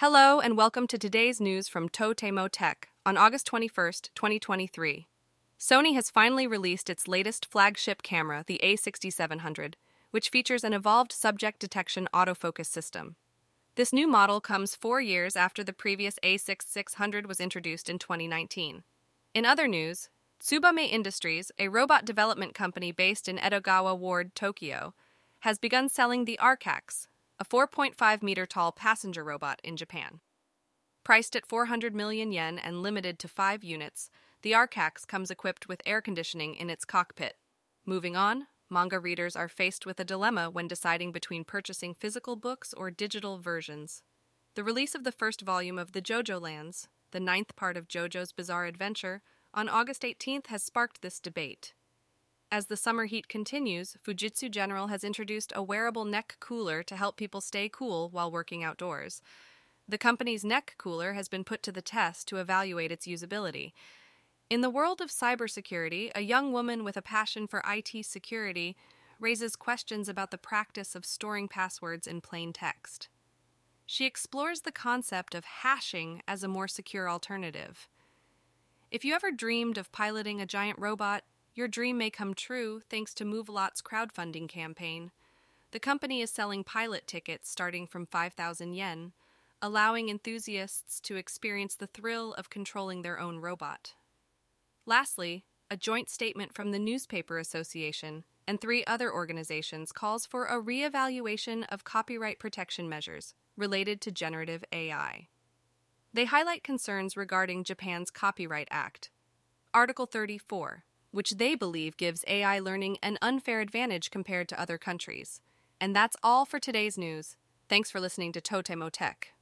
Hello, and welcome to today's news from Totemo Tech on August 21st, 2023. Sony has finally released its latest flagship camera, the a6700, which features an evolved subject detection autofocus system. This new model comes four years after the previous a6600 was introduced in 2019. In other news, Tsubame Industries, a robot development company based in Edogawa Ward, Tokyo, has begun selling the Archax, a 4.5 meter tall passenger robot in Japan. Priced at 400 million yen and limited to five units, the Archax comes equipped with air conditioning in its cockpit. Moving on, manga readers are faced with a dilemma when deciding between purchasing physical books or digital versions. The release of the first volume of The JoJo Lands, the ninth part of JoJo's Bizarre Adventure, on August 18th has sparked this debate. As the summer heat continues, Fujitsu General has introduced a wearable neck cooler to help people stay cool while working outdoors. The company's neck cooler has been put to the test to evaluate its usability. In the world of cybersecurity, a young woman with a passion for IT security raises questions about the practice of storing passwords in plain text. She explores the concept of hashing as a more secure alternative. If you ever dreamed of piloting a giant robot, your dream may come true thanks to MoveLot's crowdfunding campaign. The company is selling pilot tickets starting from 5,000 yen, allowing enthusiasts to experience the thrill of controlling their own robot. Lastly, a joint statement from the Newspaper Association and three other organizations calls for a reevaluation of copyright protection measures related to generative AI. They highlight concerns regarding Japan's Copyright Act. Article 34 which they believe gives AI learning an unfair advantage compared to other countries. And that's all for today's news. Thanks for listening to Totemo Tech.